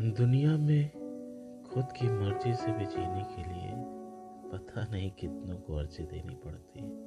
दुनिया में खुद की मर्ज़ी से भी जीने के लिए पता नहीं कितनों को अर्जी देनी पड़ती है।